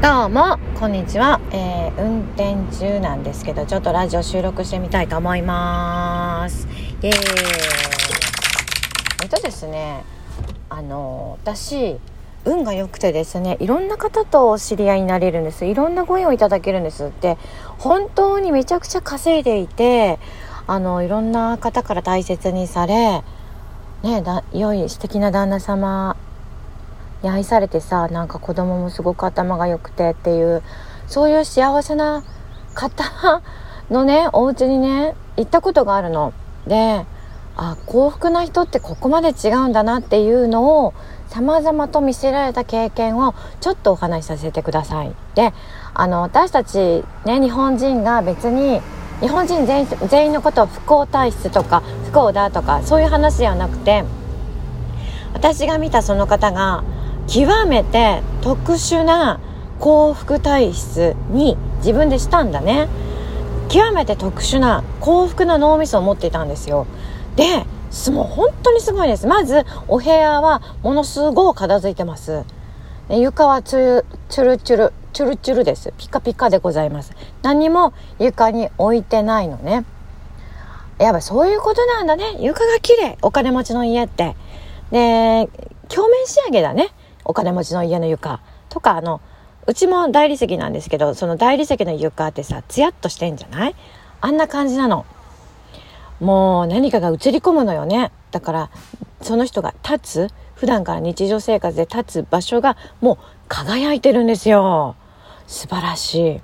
どうもこんにちは、えー、運転中なんですけどちょっとラジオ収録してみたいと思います。イエーイ。えっとですねあの私運が良くてですねいろんな方とお知り合いになれるんです。いろんなご縁をいただけるんですって。本当にめちゃくちゃ稼いでいてあのいろんな方から大切にされねだ良い素敵な旦那様に愛されてさなんか子供もすごく頭が良くてっていうそういう幸せな方のねお家にね行ったことがあるの。であ幸福な人ってここまで違うんだなっていうのを様々と見せられた経験をちょっとお話しさせてください。であの私たちね日本人が別に日本人全員全員のことを不幸体質とか不幸だとかそういう話ではなくて私が見たその方が極めて特殊な幸福体質に自分でしたんだね。極めて特殊な幸福な脳みそを持っていたんですよ。でもう本当にすごいです。まずお部屋はものすごい片付いてます。床はチュルチュルチュルチュルチュルです。ピカピカでございます。何も床に置いてないのね。やっぱそういうことなんだね。床が綺麗。お金持ちの家って。で鏡面仕上げだね。お金持ちの家の床とかあのうちも大理石なんですけどその大理石の床ってさツヤっとしてんじゃない？あんな感じなの。もう何かが映り込むのよね。だからその人が立つ普段から日常生活で立つ場所がもう輝いてるんですよ。素晴らしい。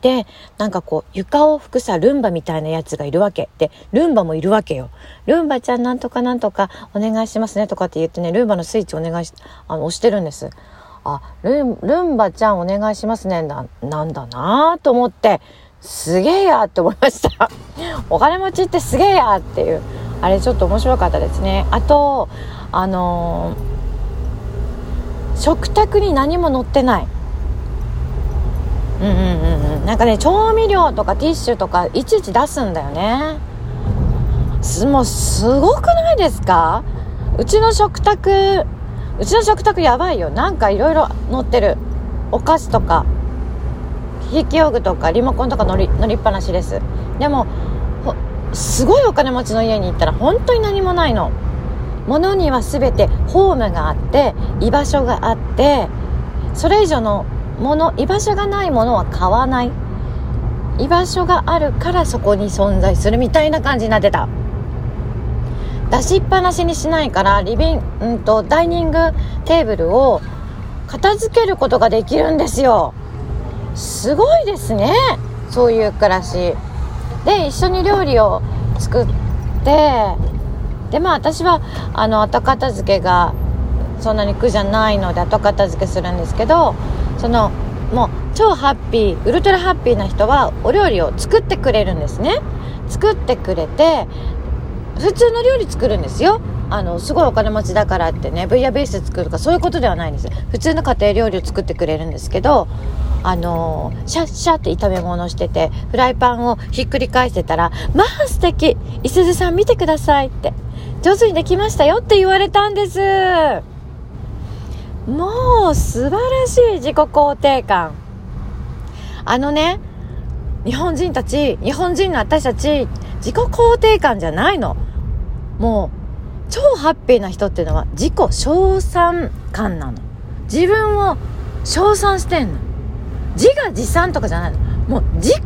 でなんかこう床を拭くさルンバみたいなやつがいるわけ。でルンバもいるわけよ。ルンバちゃんなんとかなんとかお願いしますねとかって言ってねルンバのスイッチお願いしあの押してるんです。あルンルンバちゃんお願いしますね。ななんだなと思ってすげえやって思いました。お金持ちってすげえやっていう。あれちょっと面白かったですね。あとあのー、食卓に何も載ってない。うんうんうんうん。なんかね調味料とかティッシュとかいちいち出すんだよね。もうすごくないですか？うちの食卓うちの食卓やばいよ。なんかいろいろ載ってる。お菓子とか筆記用具とかリモコンとか乗り乗りっぱなしです。でもすごいお金持ちの家に行ったら本当に何もないの。物には全てホームがあって居場所があってそれ以上のもの居場所がないものは買わない。居場所があるからそこに存在するみたいな感じになってた。出しっぱなしにしないからリビン、うんと、ダイニングテーブルを片付けることができるんですよ。すごいですね。そういう暮らし。で一緒に料理を作ってでまあ私はあの後片付けがそんなに苦じゃないので後片付けするんですけどそのもう超ハッピーウルトラハッピーな人はお料理を作ってくれるんですね。作ってくれて普通の料理作るんですよ。あのすごいお金持ちだからってねブイヤベース作るとかそういうことではないんです。普通の家庭料理を作ってくれるんですけどあのシャッシャって炒め物しててフライパンをひっくり返してたら「まあ素敵いすずさん見てください」って「上手にできましたよ」って言われたんです。もう素晴らしい自己肯定感。あのね日本人たち日本人の私たち自己肯定感じゃないの。もう超ハッピーな人っていうのは自己称賛感なの。自分を称賛してんの。自画自賛とかじゃないの。もう自己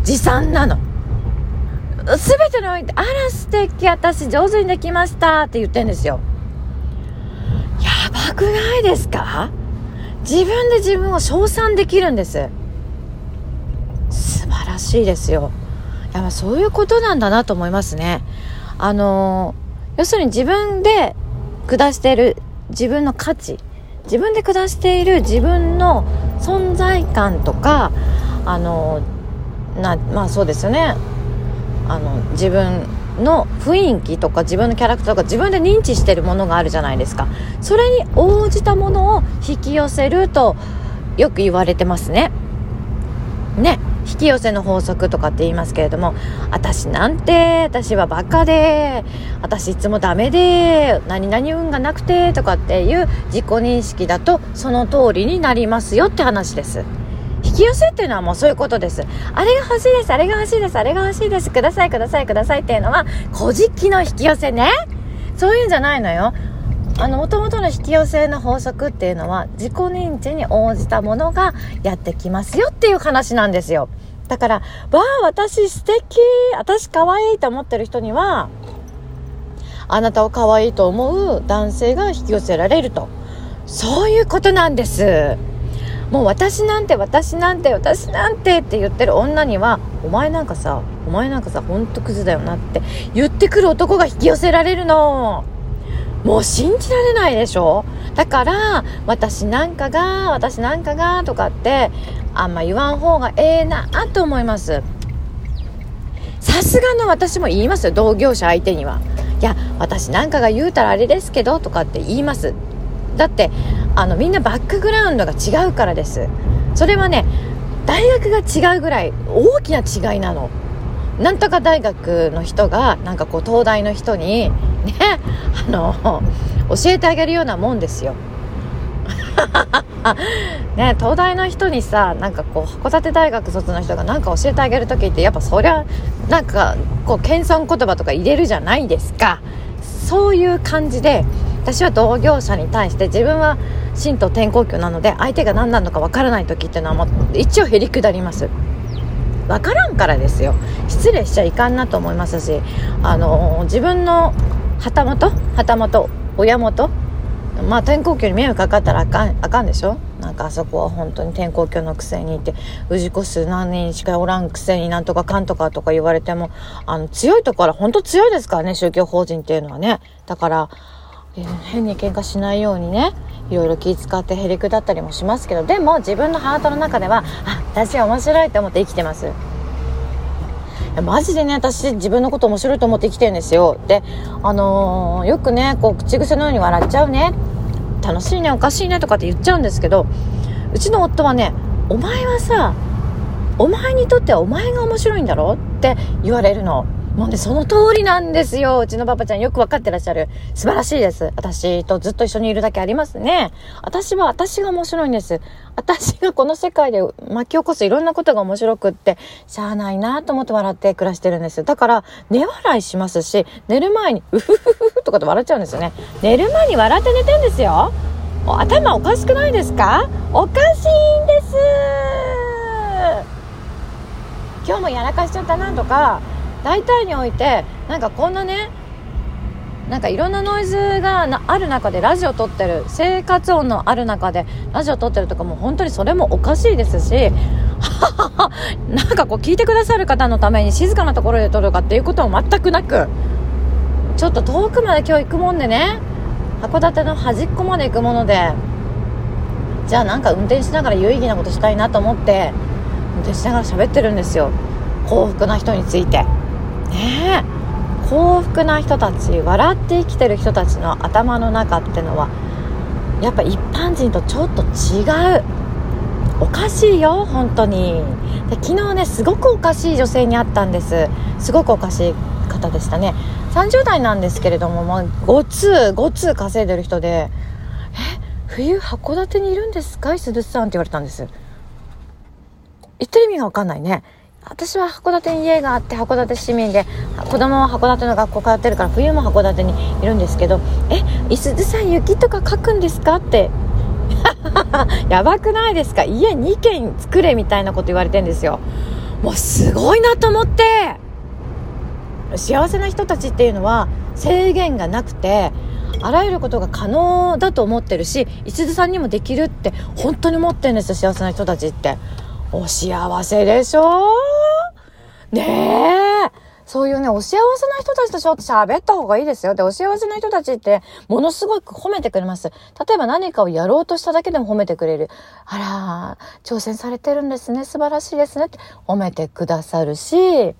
自賛なの。全てにおいて「あら素敵私上手にできました」って言ってんですよ。くないですか？自分で自分を称賛できるんです。素晴らしいですよ。やっぱそういうことなんだなと思いますね。あの要するに自分で下している自分の価値自分で下している自分の存在感とかあのなまあそうですよね。あの自分の雰囲気とか自分のキャラクターとか自分で認知してるものがあるじゃないですか。それに応じたものを引き寄せるとよく言われてますね。ね。引き寄せの法則とかって言いますけれども、私なんて、私はバカで、私いつもダメで、何々運がなくて、とかっていう自己認識だと、その通りになりますよって話です。引き寄せっていうのはもうそういうことです。あれが欲しいです、あれが欲しいです、あれが欲しいです、ください、ください、くださいっていうのは、古事記の引き寄せね。そういうんじゃないのよ。あの、元々の引き寄せの法則っていうのは、自己認知に応じたものがやってきますよっていう話なんですよ。だから、わあ、私素敵私可愛いと思ってる人には、あなたを可愛いと思う男性が引き寄せられると。そういうことなんです。もう私なんて私なんて私なんてって言ってる女には、お前なんかさ、お前なんかさ、ほんとクズだよなって言ってくる男が引き寄せられるの。もう信じられないでしょ。だから私なんかが私なんかがとかってあんま言わん方がええなと思います。さすがの私も言いますよ同業者相手には。いや私なんかが言うたらあれですけどとかって言います。だってあのみんなバックグラウンドが違うからです。それはね大学が違うぐらい大きな違いなの。なんとか大学の人がなんかこう東大の人にねあの教えてあげるようなもんですよ。ね東大の人にさなんかこう函館大学卒の人が何か教えてあげる時ってやっぱそりゃなんかこう謙遜言葉とか入れるじゃないですか。そういう感じで私は同業者に対して自分は神道転校教なので相手が何なのかわからない時っていうのはもう一応へりくだります。分からんからですよ。失礼しちゃいかんなと思いますしあの自分の旗本？旗本？親元？まあ転校教に迷惑かかったらあかんあかんでしょ？なんかあそこは本当に転校教のくせにいて氏子数何人しかおらんくせになんとかかんとかとか言われてもあの強いところは本当強いですからね宗教法人っていうのはね。だから変に喧嘩しないようにねいろいろ気使ってへりくだったりもしますけどでも自分のハートの中ではあ私は面白いと思って生きてます。マジでね私自分のこと面白いと思って生きてるんですよ。であのー、よくねこう口癖のように笑っちゃうね。楽しいねおかしいねとかって言っちゃうんですけどうちの夫はねお前はさお前にとってはお前が面白いんだろって言われるの。もうね、その通りなんですよ。うちのパパちゃんよくわかってらっしゃる。素晴らしいです。私とずっと一緒にいるだけありますね。私は私が面白いんです。私がこの世界で巻き起こすいろんなことが面白くって、しゃあないなと思って笑って暮らしてるんです。だから、寝笑いしますし、寝る前に、うふふふとかって笑っちゃうんですよね。寝る前に笑って寝てんですよ。頭おかしくないですか？おかしいんです今日もやらかしちゃったなとか大体においてなんかこんなねなんかいろんなノイズがある中でラジオ撮ってる生活音のある中でラジオ撮ってるとかも本当にそれもおかしいですし なんかこう聞いてくださる方のために静かなところで撮るかっていうことは全くなくちょっと遠くまで今日行くもんでね函館の端っこまで行くものでじゃあなんか運転しながら有意義なことしたいなと思って運転しながら喋ってるんですよ幸福な人について。ね幸福な人たち笑って生きてる人たちの頭の中ってのはやっぱ一般人とちょっと違う。おかしいよ本当に。で昨日ねすごくおかしい女性に会ったんです。すごくおかしい方でしたね。30代なんですけれども、まあ、ごつごつ稼いでる人で「え冬函館にいるんですか？石さん」って言われたんです。言ってる意味が分かんないね。私は函館に家があって函館市民で子供は函館の学校通ってるから冬も函館にいるんですけど「えいすずさん雪とか書くんですか?」って。やばくないですか？家2軒作れみたいなこと言われてんですよ。もうすごいなと思って。幸せな人たちっていうのは制限がなくてあらゆることが可能だと思ってるし石津さんにもできるって本当に思ってるんですよ幸せな人たちって。お幸せでしょねえ。そういうね、お幸せな人たちとちょっと喋った方がいいですよ。で、お幸せな人たちって、ものすごく褒めてくれます。例えば何かをやろうとしただけでも褒めてくれる。あら、挑戦されてるんですね。素晴らしいですね。って褒めてくださるし、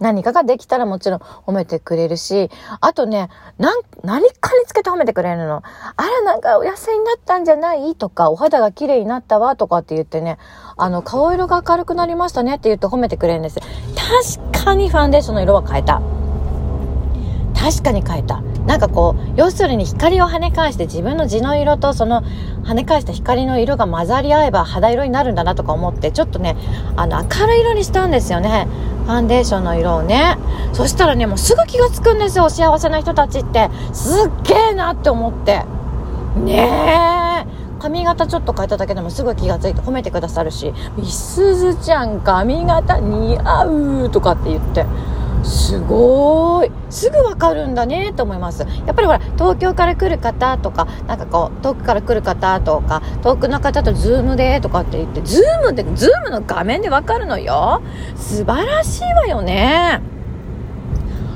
何かができたらもちろん褒めてくれるし、あとね、なん、何かにつけて褒めてくれるの？あら、なんかお痩せになったんじゃない？とか、お肌が綺麗になったわとかって言ってね、あの、顔色が明るくなりましたねって言って褒めてくれるんです。確かにファンデーションの色は変えた。確かに変えた。なんかこう、要するに光を跳ね返して自分の地の色とその跳ね返した光の色が混ざり合えば肌色になるんだなとか思って、ちょっとね、あの明るい色にしたんですよね。ファンデーションの色をね。そしたらね、もうすぐ気がつくんですよ、幸せな人たちって。すっげえなって思って。ねえ。髪型ちょっと変えただけでもすぐ気が付いて褒めてくださるし、みすずちゃん髪型似合うとかって言って。すごい。すぐ分かるんだねと思います。やっぱりほら東京から来る方とかなんかこう遠くから来る方とか遠くの方とズームでとかって言ってズームでズームの画面で分かるのよ。素晴らしいわよね。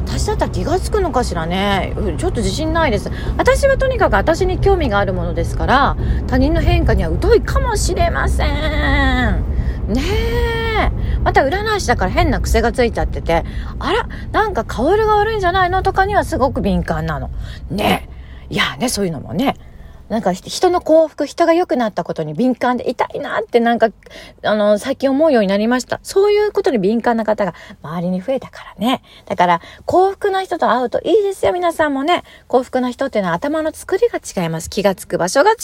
私だったら気が付くのかしらね。ちょっと自信ないです。私はとにかく私に興味があるものですから他人の変化には疎いかもしれません。ねえ。また占い師だから変な癖がついちゃってて、あら、なんか顔色が悪いんじゃないのとかにはすごく敏感なの。ね。いやね、そういうのもね。なんか人の幸福、人が良くなったことに敏感で痛いなってなんか、あの、最近思うようになりました。そういうことに敏感な方が周りに増えたからね。だから、幸福な人と会うといいですよ、皆さんもね。幸福な人っていうのは頭の作りが違います。気がつく場所が違う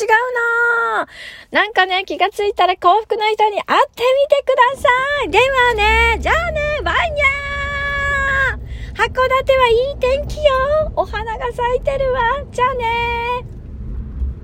ななんかね、気がついたら幸福な人に会ってみてください。ではね、じゃあね、バイニャー函館はいい天気よお花が咲いてるわ。じゃあね